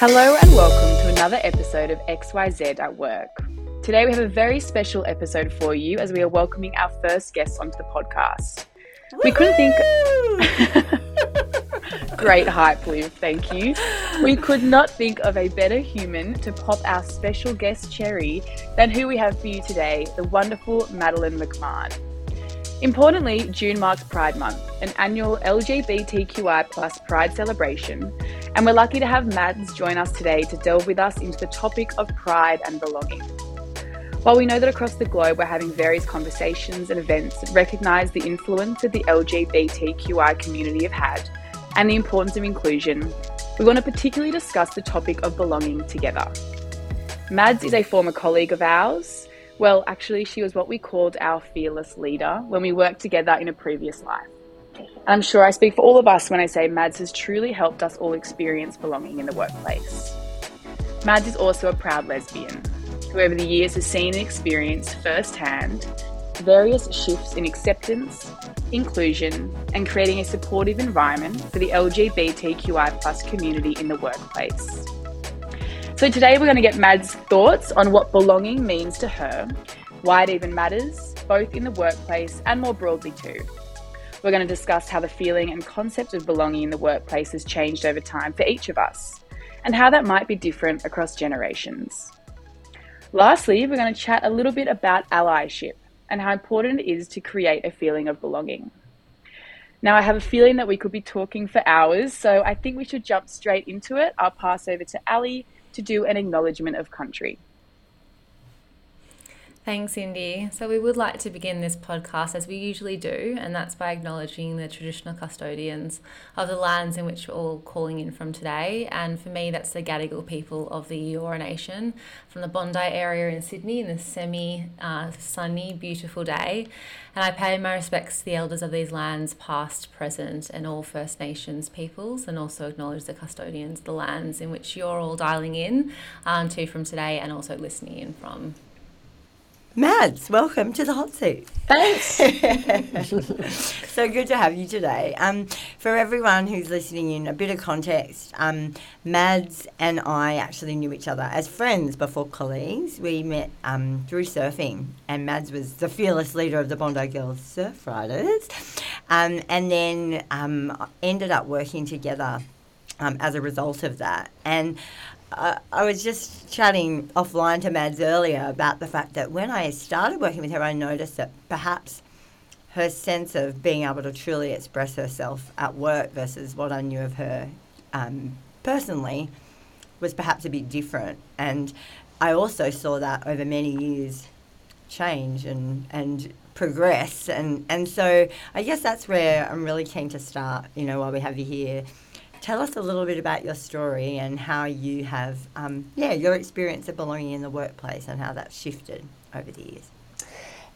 Hello and welcome to another episode of XYZ at Work. Today we have a very special episode for you as we are welcoming our first guest onto the podcast. We couldn't think. Great hype, Liv. Thank you. We could not think of a better human to pop our special guest cherry than who we have for you today, the wonderful Madeleine Mac Mahon. Importantly, June marks Pride Month, an annual LGBTQI plus Pride celebration, and we're lucky to have Mads join us today to delve with us into the topic of pride and belonging. While we know that across the globe we're having various conversations and events that recognise the influence that the LGBTQI community have had and the importance of inclusion, we want to particularly discuss the topic of belonging together. Mads is a former colleague of ours well, actually, she was what we called our fearless leader when we worked together in a previous life. I'm sure I speak for all of us when I say Mads has truly helped us all experience belonging in the workplace. Mads is also a proud lesbian who, over the years, has seen and experienced firsthand various shifts in acceptance, inclusion, and creating a supportive environment for the LGBTQI community in the workplace. So today we're going to get Mad's thoughts on what belonging means to her, why it even matters, both in the workplace and more broadly too. We're going to discuss how the feeling and concept of belonging in the workplace has changed over time for each of us, and how that might be different across generations. Lastly, we're going to chat a little bit about allyship and how important it is to create a feeling of belonging. Now, I have a feeling that we could be talking for hours, so I think we should jump straight into it. I'll pass over to Ali to do an acknowledgement of country. Thanks, Indy. So, we would like to begin this podcast as we usually do, and that's by acknowledging the traditional custodians of the lands in which we're all calling in from today. And for me, that's the Gadigal people of the Eora Nation from the Bondi area in Sydney in this semi uh, sunny, beautiful day. And I pay my respects to the elders of these lands, past, present, and all First Nations peoples, and also acknowledge the custodians, the lands in which you're all dialing in um, to from today and also listening in from. Mads, welcome to the hot seat. Thanks. so good to have you today. Um, for everyone who's listening in, a bit of context. Um, Mads and I actually knew each other as friends before colleagues. We met um, through surfing, and Mads was the fearless leader of the Bondi Girls Surf Riders, um, and then um, ended up working together um, as a result of that. And I, I was just chatting offline to Mads earlier about the fact that when I started working with her, I noticed that perhaps her sense of being able to truly express herself at work versus what I knew of her um, personally was perhaps a bit different. And I also saw that over many years change and, and progress. And, and so I guess that's where I'm really keen to start, you know, while we have you here tell us a little bit about your story and how you have, um, yeah, your experience of belonging in the workplace and how that's shifted over the years.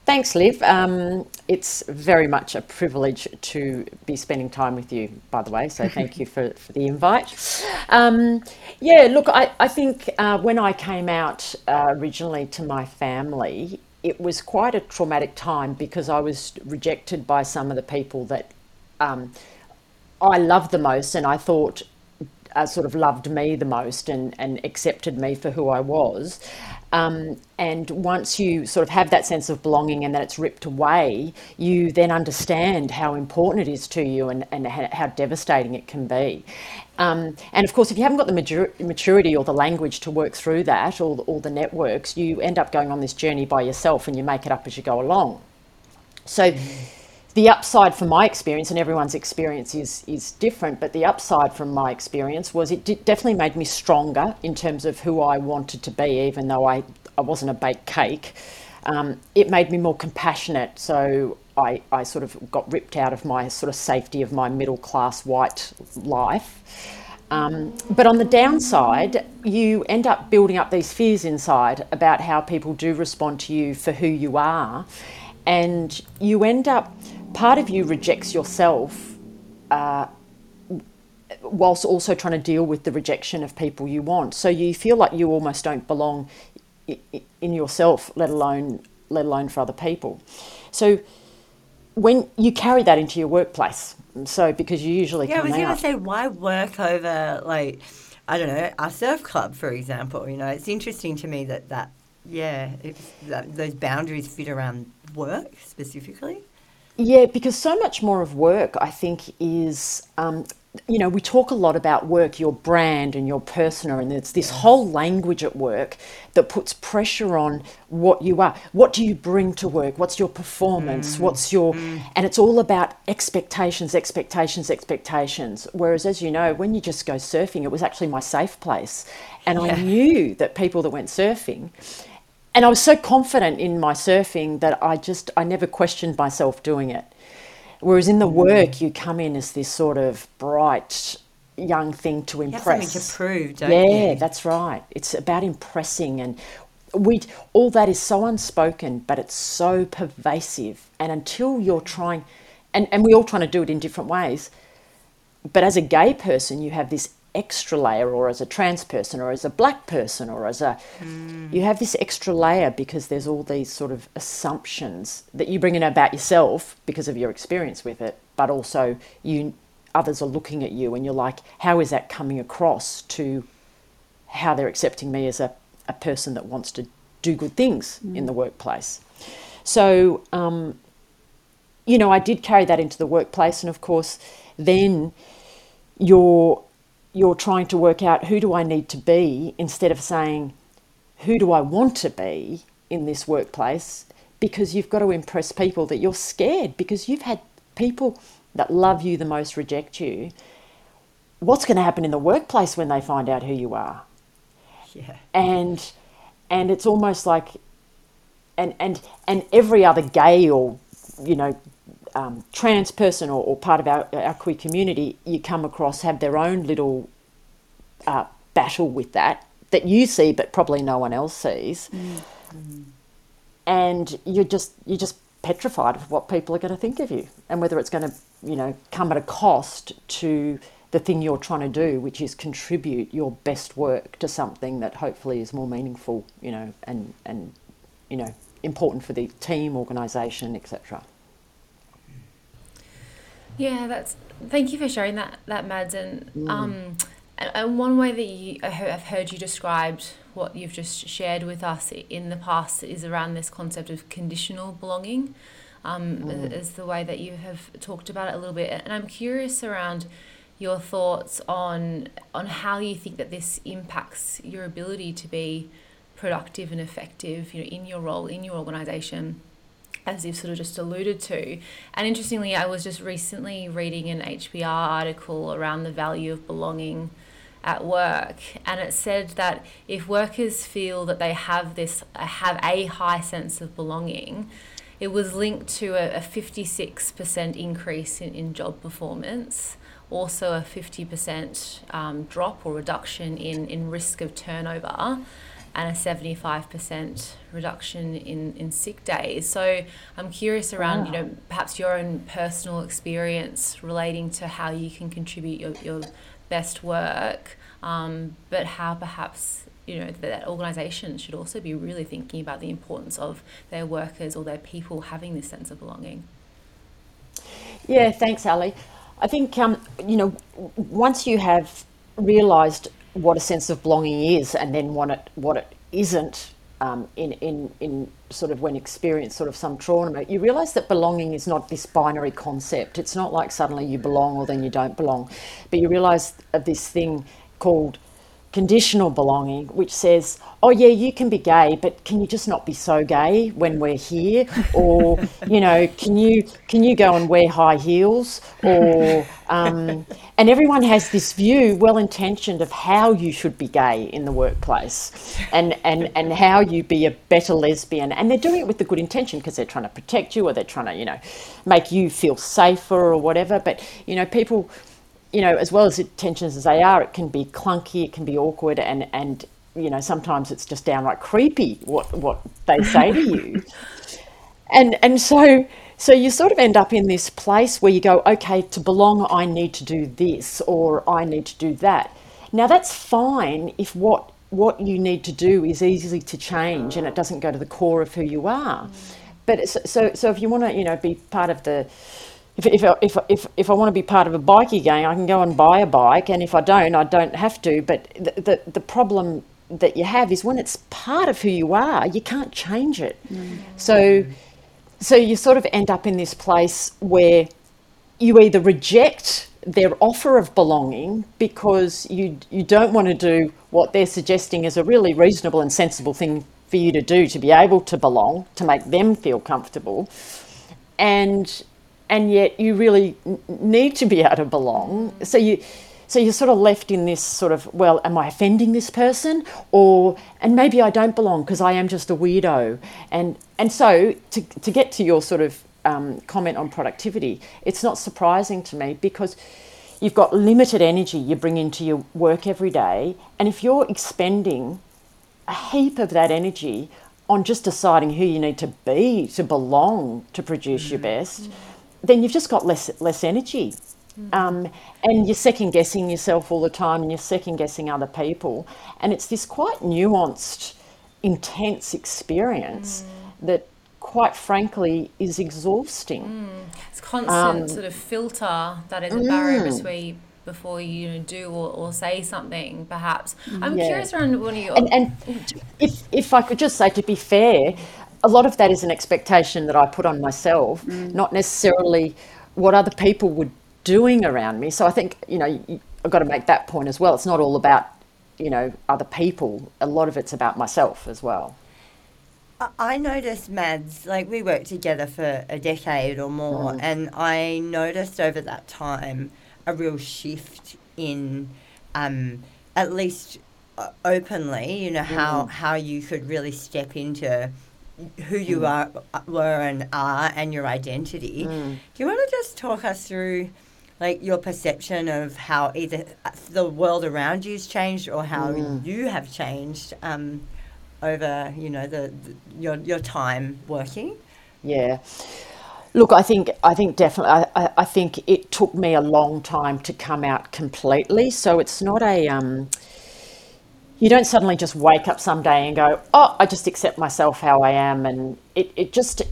Thanks, Liv. Um, it's very much a privilege to be spending time with you, by the way, so thank you for, for the invite. Um, yeah, look, I, I think uh, when I came out uh, originally to my family, it was quite a traumatic time because I was rejected by some of the people that um, I loved the most, and I thought uh, sort of loved me the most and, and accepted me for who I was. Um, and once you sort of have that sense of belonging and that it's ripped away, you then understand how important it is to you and, and how devastating it can be. Um, and of course, if you haven't got the maturity or the language to work through that or the, or the networks, you end up going on this journey by yourself and you make it up as you go along. So, the upside from my experience, and everyone's experience is is different, but the upside from my experience was it definitely made me stronger in terms of who I wanted to be, even though I, I wasn't a baked cake. Um, it made me more compassionate, so I, I sort of got ripped out of my sort of safety of my middle class white life. Um, but on the downside, you end up building up these fears inside about how people do respond to you for who you are. And you end up part of you rejects yourself uh, whilst also trying to deal with the rejection of people you want. So you feel like you almost don't belong in yourself, let alone let alone for other people. So when you carry that into your workplace, so because you usually yeah, I was going to say why work over like I don't know, our surf club, for example. You know, it's interesting to me that that yeah, it's, that, those boundaries fit around work specifically. Yeah, because so much more of work, I think, is um, you know, we talk a lot about work, your brand and your persona, and it's this whole language at work that puts pressure on what you are. What do you bring to work? What's your performance? What's your, and it's all about expectations, expectations, expectations. Whereas, as you know, when you just go surfing, it was actually my safe place. And I knew that people that went surfing, and I was so confident in my surfing that I just, I never questioned myself doing it. Whereas in the mm. work, you come in as this sort of bright young thing to You have something impress. to prove, don't yeah, you? that's right. It's about impressing, and we all that is so unspoken, but it's so pervasive. And until you're trying, and and we all trying to do it in different ways. But as a gay person, you have this extra layer, or as a trans person, or as a black person, or as a you have this extra layer because there's all these sort of assumptions that you bring in about yourself because of your experience with it, but also you others are looking at you and you're like, how is that coming across to how they're accepting me as a, a person that wants to do good things in the workplace? So, um, you know, I did carry that into the workplace, and of course, then you're you're trying to work out who do I need to be instead of saying who do I want to be in this workplace because you've got to impress people that you're scared because you've had people that love you the most reject you. What's going to happen in the workplace when they find out who you are? Yeah. and and it's almost like and and and every other gay or you know um, trans person or, or part of our, our queer community you come across have their own little uh, battle with that that you see but probably no one else sees. And you're just you're just petrified of what people are going to think of you and whether it's going to you know come at a cost to the thing you're trying to do which is contribute your best work to something that hopefully is more meaningful you know and and you know important for the team organization etc Yeah, that's. Thank you for sharing that, that Mads. And um, and, and one way that you I've heard you described what you've just shared with us in the past is around this concept of conditional belonging, um, is the way that you have talked about it a little bit. And I'm curious around your thoughts on on how you think that this impacts your ability to be productive and effective, you know, in your role in your organization as you've sort of just alluded to. And interestingly, I was just recently reading an HBR article around the value of belonging at work, and it said that if workers feel that they have this have a high sense of belonging, it was linked to a, a 56% increase in, in job performance, also a 50% um, drop or reduction in, in risk of turnover, and a 75% reduction in, in sick days. So I'm curious around, you know, perhaps your own personal experience relating to how you can contribute your, your best work, um, but how perhaps you know that, that organisation should also be really thinking about the importance of their workers or their people having this sense of belonging. Yeah, thanks, Ali. I think um, you know once you have realised what a sense of belonging is, and then what it what it isn't, um, in in in sort of when experience sort of some trauma, you realise that belonging is not this binary concept. It's not like suddenly you belong or then you don't belong, but you realise of this thing called conditional belonging, which says, "Oh yeah, you can be gay, but can you just not be so gay when we're here?" Or you know, can you can you go and wear high heels? Or um, and everyone has this view, well intentioned, of how you should be gay in the workplace, and and and how you be a better lesbian, and they're doing it with the good intention because they're trying to protect you or they're trying to you know make you feel safer or whatever. But you know, people you know, as well as tensions as they are, it can be clunky, it can be awkward, and and you know sometimes it's just downright creepy what what they say to you, and and so so you sort of end up in this place where you go, okay, to belong, I need to do this or I need to do that. Now that's fine if what what you need to do is easy to change and it doesn't go to the core of who you are. Mm. But it's, so so if you want to you know be part of the if, if, if, if, if I want to be part of a bikie gang, I can go and buy a bike, and if I don't, I don't have to. But the, the, the problem that you have is when it's part of who you are, you can't change it. Mm. So, so you sort of end up in this place where you either reject their offer of belonging because you you don't want to do what they're suggesting is a really reasonable and sensible thing for you to do to be able to belong to make them feel comfortable and and yet you really need to be able to belong. So you, so you're sort of left in this sort of, well, am I offending this person, or and maybe I don't belong because I am just a weirdo, and and so to to get to your sort of um, comment on productivity, it's not surprising to me because you've got limited energy you bring into your work every day, and if you're expending a heap of that energy on just deciding who you need to be to belong to produce mm-hmm. your best. Mm-hmm then you've just got less less energy. Mm. Um, and you're second guessing yourself all the time and you're second guessing other people. And it's this quite nuanced, intense experience mm. that, quite frankly, is exhausting. Mm. It's constant um, sort of filter that is a barrier mm. between before you do or, or say something perhaps i'm yeah. curious around one of your and, and if, if i could just say to be fair a lot of that is an expectation that I put on myself, mm. not necessarily what other people were doing around me. So I think, you know, you, I've got to make that point as well. It's not all about, you know, other people. A lot of it's about myself as well. I noticed, Mads, like we worked together for a decade or more, mm. and I noticed over that time a real shift in, um, at least uh, openly, you know, mm. how, how you could really step into who you mm. are were and are and your identity. Mm. Do you want to just talk us through like your perception of how either the world around you's changed or how mm. you have changed um, over you know the, the, your your time working? Yeah. Look, I think I think definitely. I, I think it took me a long time to come out completely. So it's not a um, you don't suddenly just wake up someday and go, oh, I just accept myself how I am. And it, it just,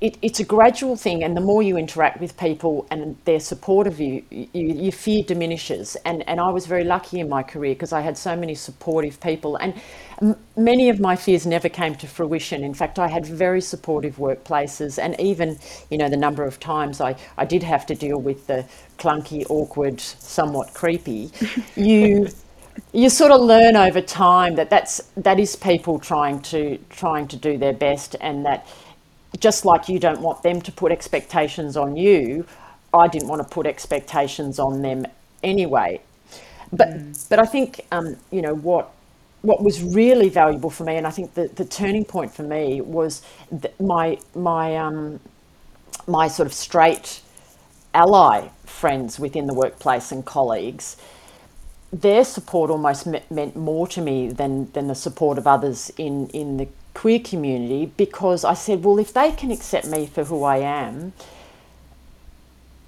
it, it's a gradual thing. And the more you interact with people and their support of you, you your fear diminishes. And, and I was very lucky in my career because I had so many supportive people. And m- many of my fears never came to fruition. In fact, I had very supportive workplaces. And even, you know, the number of times I, I did have to deal with the clunky, awkward, somewhat creepy, you you sort of learn over time that that's that is people trying to trying to do their best and that just like you don't want them to put expectations on you i didn't want to put expectations on them anyway but mm. but i think um, you know what what was really valuable for me and i think the, the turning point for me was my my um, my sort of straight ally friends within the workplace and colleagues their support almost me- meant more to me than, than the support of others in, in the queer community because I said, well, if they can accept me for who I am,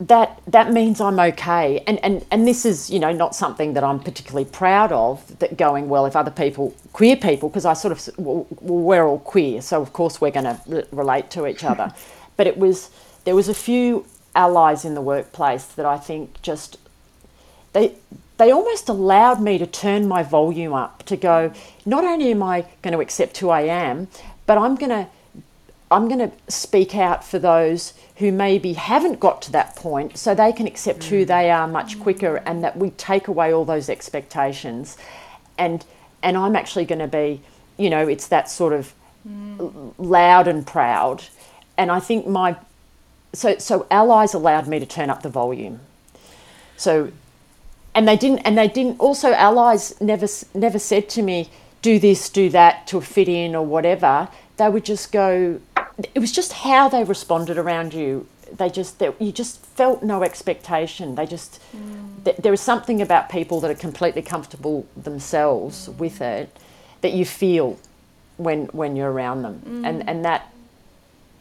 that that means I'm okay. And, and and this is, you know, not something that I'm particularly proud of, that going, well, if other people, queer people, because I sort of, well, we're all queer, so of course we're going to re- relate to each other. but it was, there was a few allies in the workplace that I think just, they they almost allowed me to turn my volume up to go not only am i going to accept who i am but i'm going to i'm going to speak out for those who maybe haven't got to that point so they can accept who they are much quicker and that we take away all those expectations. And and i'm actually going to be you know it's that sort of mm. loud and proud. And i think my so so allies allowed me to turn up the volume. So and they didn't and they didn't also allies never never said to me do this do that to fit in or whatever they would just go it was just how they responded around you they just they, you just felt no expectation they just mm. th- there is something about people that are completely comfortable themselves mm. with it that you feel when when you're around them mm. and and that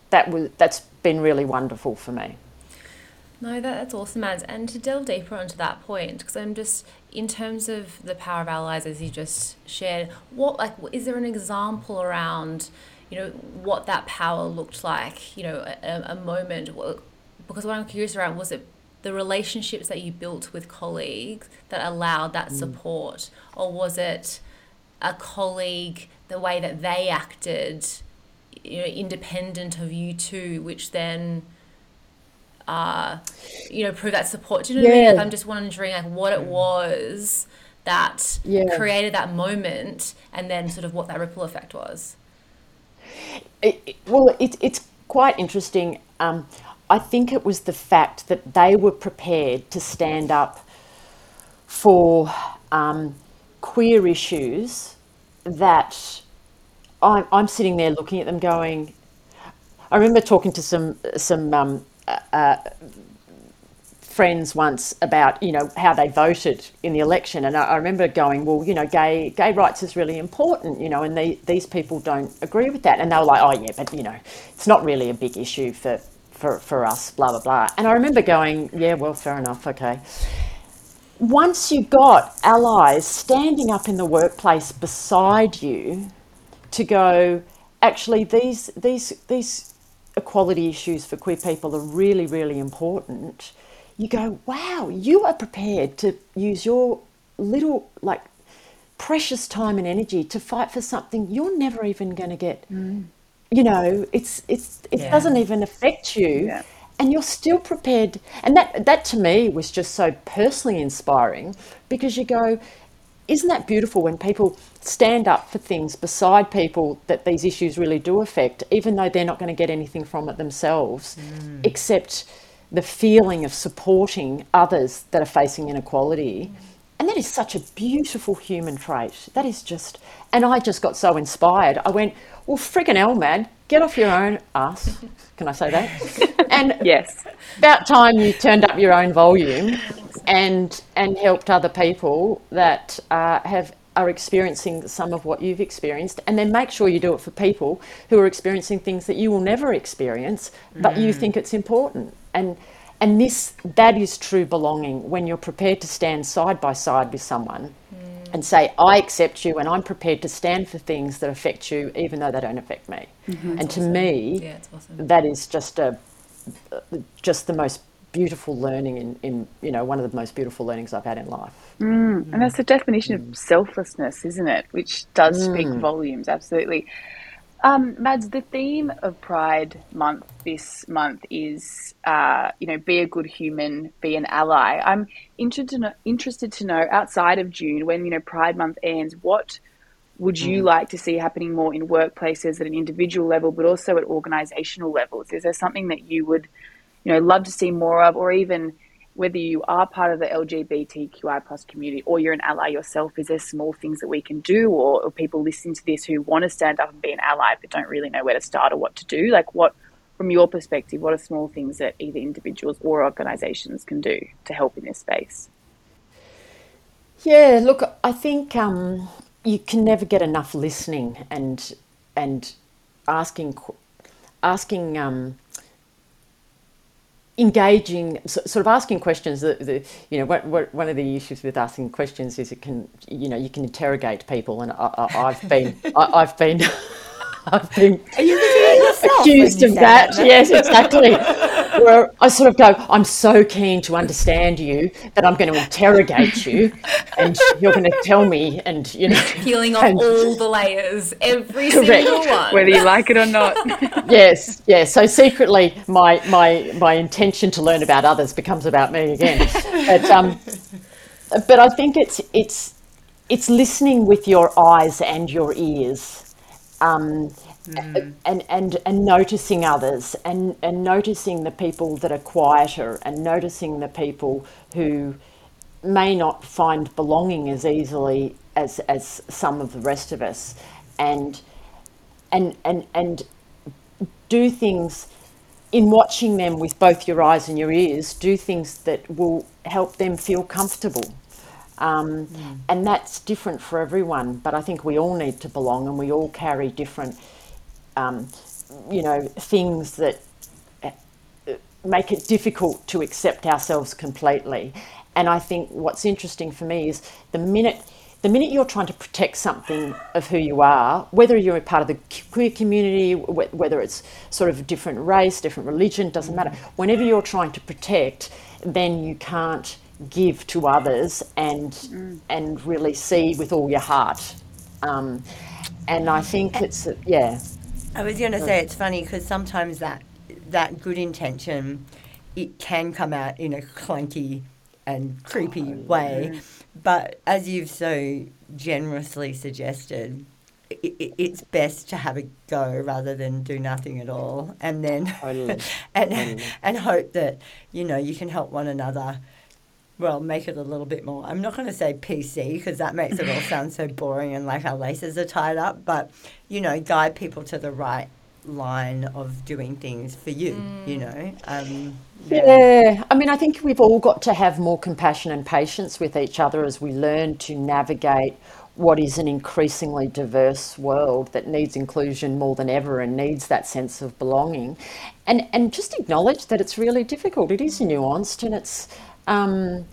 that was that's been really wonderful for me no, that, that's awesome, Mads. And to delve deeper onto that point, because I'm just in terms of the power of allies, as you just shared. What like is there an example around, you know, what that power looked like? You know, a, a moment because what I'm curious around was it the relationships that you built with colleagues that allowed that mm. support, or was it a colleague the way that they acted, you know, independent of you two, which then uh, you know, prove that support. Do you know what I mean? Like, I'm just wondering like what it was that Yeah. created that moment and then sort of what that ripple effect was. It, it- well, it, it's quite interesting. Um, I think it was the fact that they were prepared to stand up for um, queer issues that I'm, I'm sitting there looking at them going, I remember talking to some some um, uh, friends once about you know how they voted in the election, and I, I remember going, well, you know, gay gay rights is really important, you know, and these people don't agree with that, and they were like, oh yeah, but you know, it's not really a big issue for for for us, blah blah blah. And I remember going, yeah, well, fair enough, okay. Once you got allies standing up in the workplace beside you to go, actually, these these these equality issues for queer people are really, really important, you go, wow, you are prepared to use your little, like, precious time and energy to fight for something you're never even going to get. Mm. You know, it's it's it Yeah. doesn't even affect you, Yeah. and you're still prepared. And that that to me was just so personally inspiring because you go, isn't that beautiful when people stand up for things beside people that these issues really do affect, even though they're not going to get anything from it themselves, mm. except the feeling of supporting others that are facing inequality. Mm. And that is such a beautiful human trait. That is just, and I just got so inspired. I went, well, friggin' hell, man, get off your own ass. Can I say that? And Yes. about time you turned up your own volume and and helped other people that uh, have are experiencing some of what you've experienced. And then make sure you do it for people who are experiencing things that you will never experience but you mm. think it's important. And and this that is true belonging when you're prepared to stand side by side with someone mm. and say i accept you and i'm prepared to stand for things that affect you even though they don't affect me. Mm-hmm. And to me Yeah, awesome. that is just a just the most beautiful learning in, in you know one of the most beautiful learnings I've had in life. Mm, and mm. that's the definition of mm. selflessness, isn't it? Which does speak volumes, absolutely. Um, Mads, the theme of Pride Month this month is, uh, you know, be a good human, be an ally. I'm interested to know, interested to know outside of June, when you know Pride Month ends, what would you like to see happening more in workplaces at an individual level, but also at organisational levels? Is there something that you would, you know, love to see more of, or even whether you are part of the LGBTQI plus community or you're an ally yourself, is there small things that we can do or, or people listening to this who want to stand up and be an ally but don't really know where to start or what to do? Like what from your perspective, what are small things that either individuals or organisations can do to help in this space? Yeah, look, I think um, you can never get enough listening and and asking asking um, engaging so- sort of asking questions that the you know what, what, one of the issues with asking questions is it can you know you can interrogate people and I, I've been I, I've been I've been Are you looking at yourself when accused of that. that? Yes, exactly. Where I sort of go, I'm so keen to understand you that I'm going to interrogate you, and you're going to tell me, and you know, Peeling off and- all the layers, every Correct. single one. Whether you like it or not. yes, yes. So secretly, my my my intention to learn about others becomes about me again. But um, but I think it's it's it's listening with your eyes and your ears. Um, and, and and noticing others and, and noticing the people that are quieter and noticing the people who may not find belonging as easily as as some of the rest of us. And and and and do things in watching them with both your eyes and your ears do things that will help them feel comfortable. Um, and that's different for everyone but i think we all need to belong and we all carry different um, you know things that uh, make it difficult to accept ourselves completely and i think what's interesting for me is the minute the minute you're trying to protect something of who you are, whether you're a part of the queer community, whether it's sort of a different race, different religion, doesn't matter. Whenever you're trying to protect, then you can't give to others and mm. and really see with all your heart. Um, and I think it's yeah. I was going to say it's funny because sometimes that that good intention it can come out in a clunky and creepy oh, way. Yeah. But as you've so generously suggested, it, it, it's best to have a go rather than do nothing at all, and then totally. and totally. and hope that you know you can help one another. Well, make it a little bit more. I'm not going to say PC because that makes it all sound so boring and like our laces are tied up. But you know, guide people to the right line of doing things for you. Mm. You know. Um, yeah. yeah. I mean, I think we've all got to have more compassion and patience with each other as we learn to navigate what is an increasingly diverse world that needs inclusion more than ever and needs that sense of belonging. And, and just acknowledge that it's really difficult. It is nuanced and it's, um,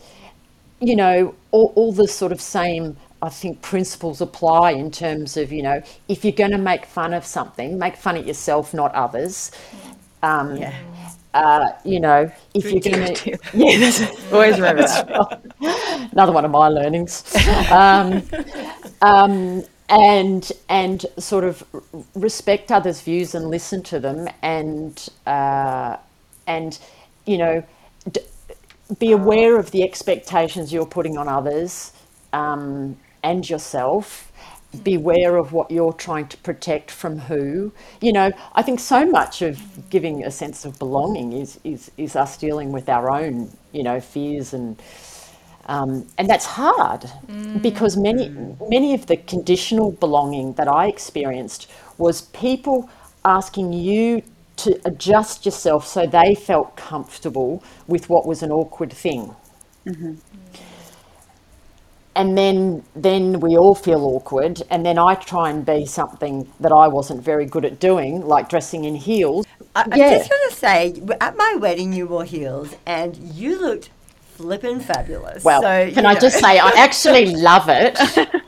you know, all, all the sort of same I think principles apply in terms of, you know, if you're going to make fun of something, make fun of yourself, not others. Um, yeah. Uh, you know, if you're going to, yeah, always remember that. Another one of my learnings. Um, um, and and sort of respect others' views and listen to them, and uh, and you know, be aware of the expectations you're putting on others um, and yourself beware of what you're trying to protect from who. You know, I think so much of giving a sense of belonging is is, is us dealing with our own, you know, fears and um, and that's hard mm. because many many of the conditional belonging that I experienced was people asking you to adjust yourself so they felt comfortable with what was an awkward thing. Mm-hmm and then then we all feel awkward and then i try and be something that i wasn't very good at doing like dressing in heels I, yeah. i'm just going to say at my wedding you wore heels and you looked flipping fabulous. Well so, can i know. just say i actually love it.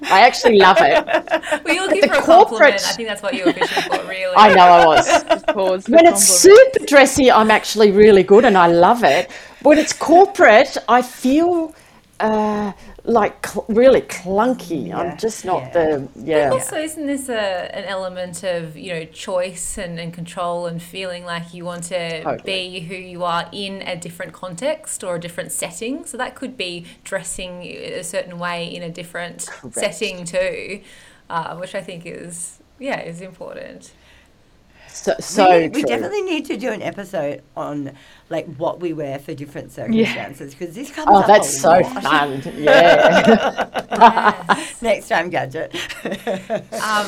I actually love it. Were you looking for a corporate compliment? i think that's what you were fishing for really. I know i was. When it's super dressy i'm actually really good and i love it. When it's corporate i feel uh, like cl- really clunky. Yeah. I'm just not yeah. the yeah. But also, isn't this a, an element of you know choice and, and control and feeling like you want to totally. be who you are in a different context or a different setting? So that could be dressing a certain way in a different Correct. setting too, uh, which I think is yeah is important. So, so we, we, definitely need to do an episode on like what we wear for different circumstances because yeah. this comes oh, that's so lot. fun. Yeah. Next time, gadget. um,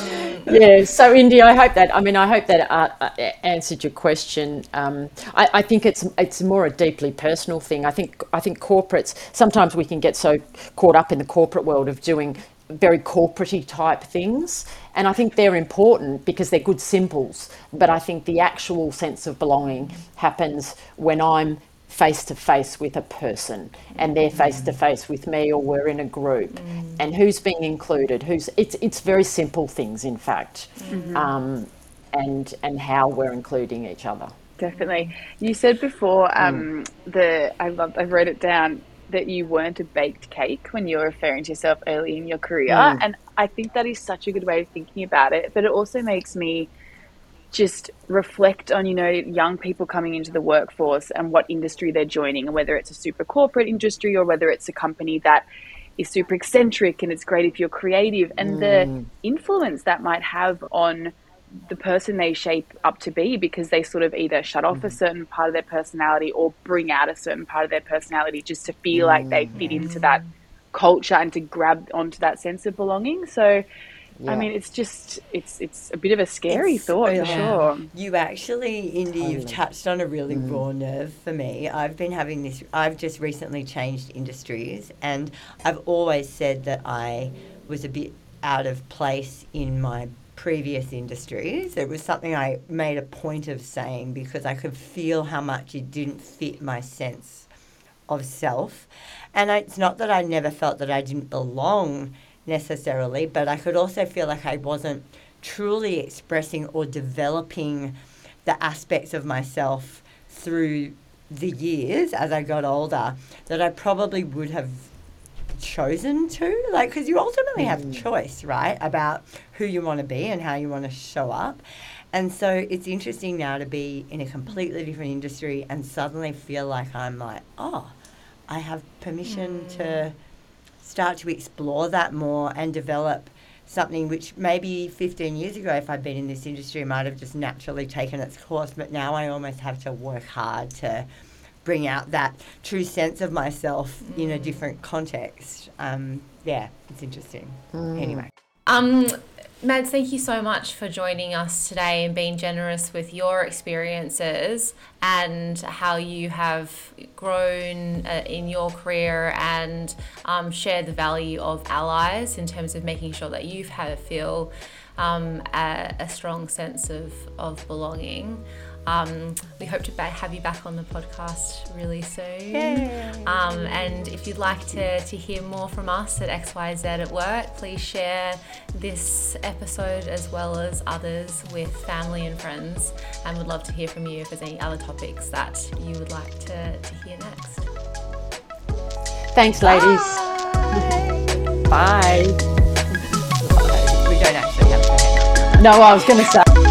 yeah. So, Indy, I hope that I mean I hope that uh, uh, answered your question. Um, I, I think it's it's more a deeply personal thing. I think I think corporates sometimes we can get so caught up in the corporate world of doing very corporatey type things. And I think they're important because they're good symbols. But I think the actual sense of belonging happens when I'm face to face with a person and they're face to face with me or we're in a group mm. and who's being included who's it's it's very simple things in fact mm-hmm. um, and and how we're including each other definitely you said before um, mm. the i love i wrote it down that you weren't a baked cake when you were referring to yourself early in your career. Mm. And I think that is such a good way of thinking about it. But it also makes me just reflect on, you know, young people coming into the workforce and what industry they're joining, and whether it's a super corporate industry or whether it's a company that is super eccentric and it's great if you're creative, and mm. the influence that might have on the person they shape up to be because they sort of either shut off a mm-hmm. certain part of their personality or bring out a certain part of their personality just to feel like they fit into that culture and to grab onto that sense of belonging. So, yeah. I mean, it's just it's it's a bit of a scary it's, thought yeah. for sure. You actually, Indy, you've touched on a really mm. raw nerve for me. I've been having this. I've just recently changed industries, and I've always said that I was a bit out of place in my previous industries. It was something I made a point of saying because I could feel how much it didn't fit my sense of self. And it's not that I never felt that I didn't belong necessarily, but I could also feel like I wasn't truly expressing or developing the aspects of myself through the years as I got older that I probably would have chosen to? Like because you ultimately have hmm. choice right about who you want to be and how you want to show up. And so it's interesting now to be in a completely different industry and suddenly feel like i'm like oh i have permission hmm. to start to explore that more and develop something which maybe 15 years ago if i'd been in this industry might have just naturally taken its course but now i almost have to work hard to bring out that true sense of myself in a different context. Um, yeah, it's interesting. Anyway. Um, Mads, thank you so much for joining us today and being generous with your experiences and how you have grown uh, in your career and um, shared the value of allies in terms of making sure that you've had feel um, a, a strong sense of, of belonging. Um, we hope to have you back on the podcast really soon. Um, and if you'd like to, to hear more from us at XYZ at Work, please share this episode as well as others with family and friends. And we'd love to hear from you if there's any other topics that you would like to, to hear next. Thanks, ladies. Bye. We don't actually have to. No, I was going to say.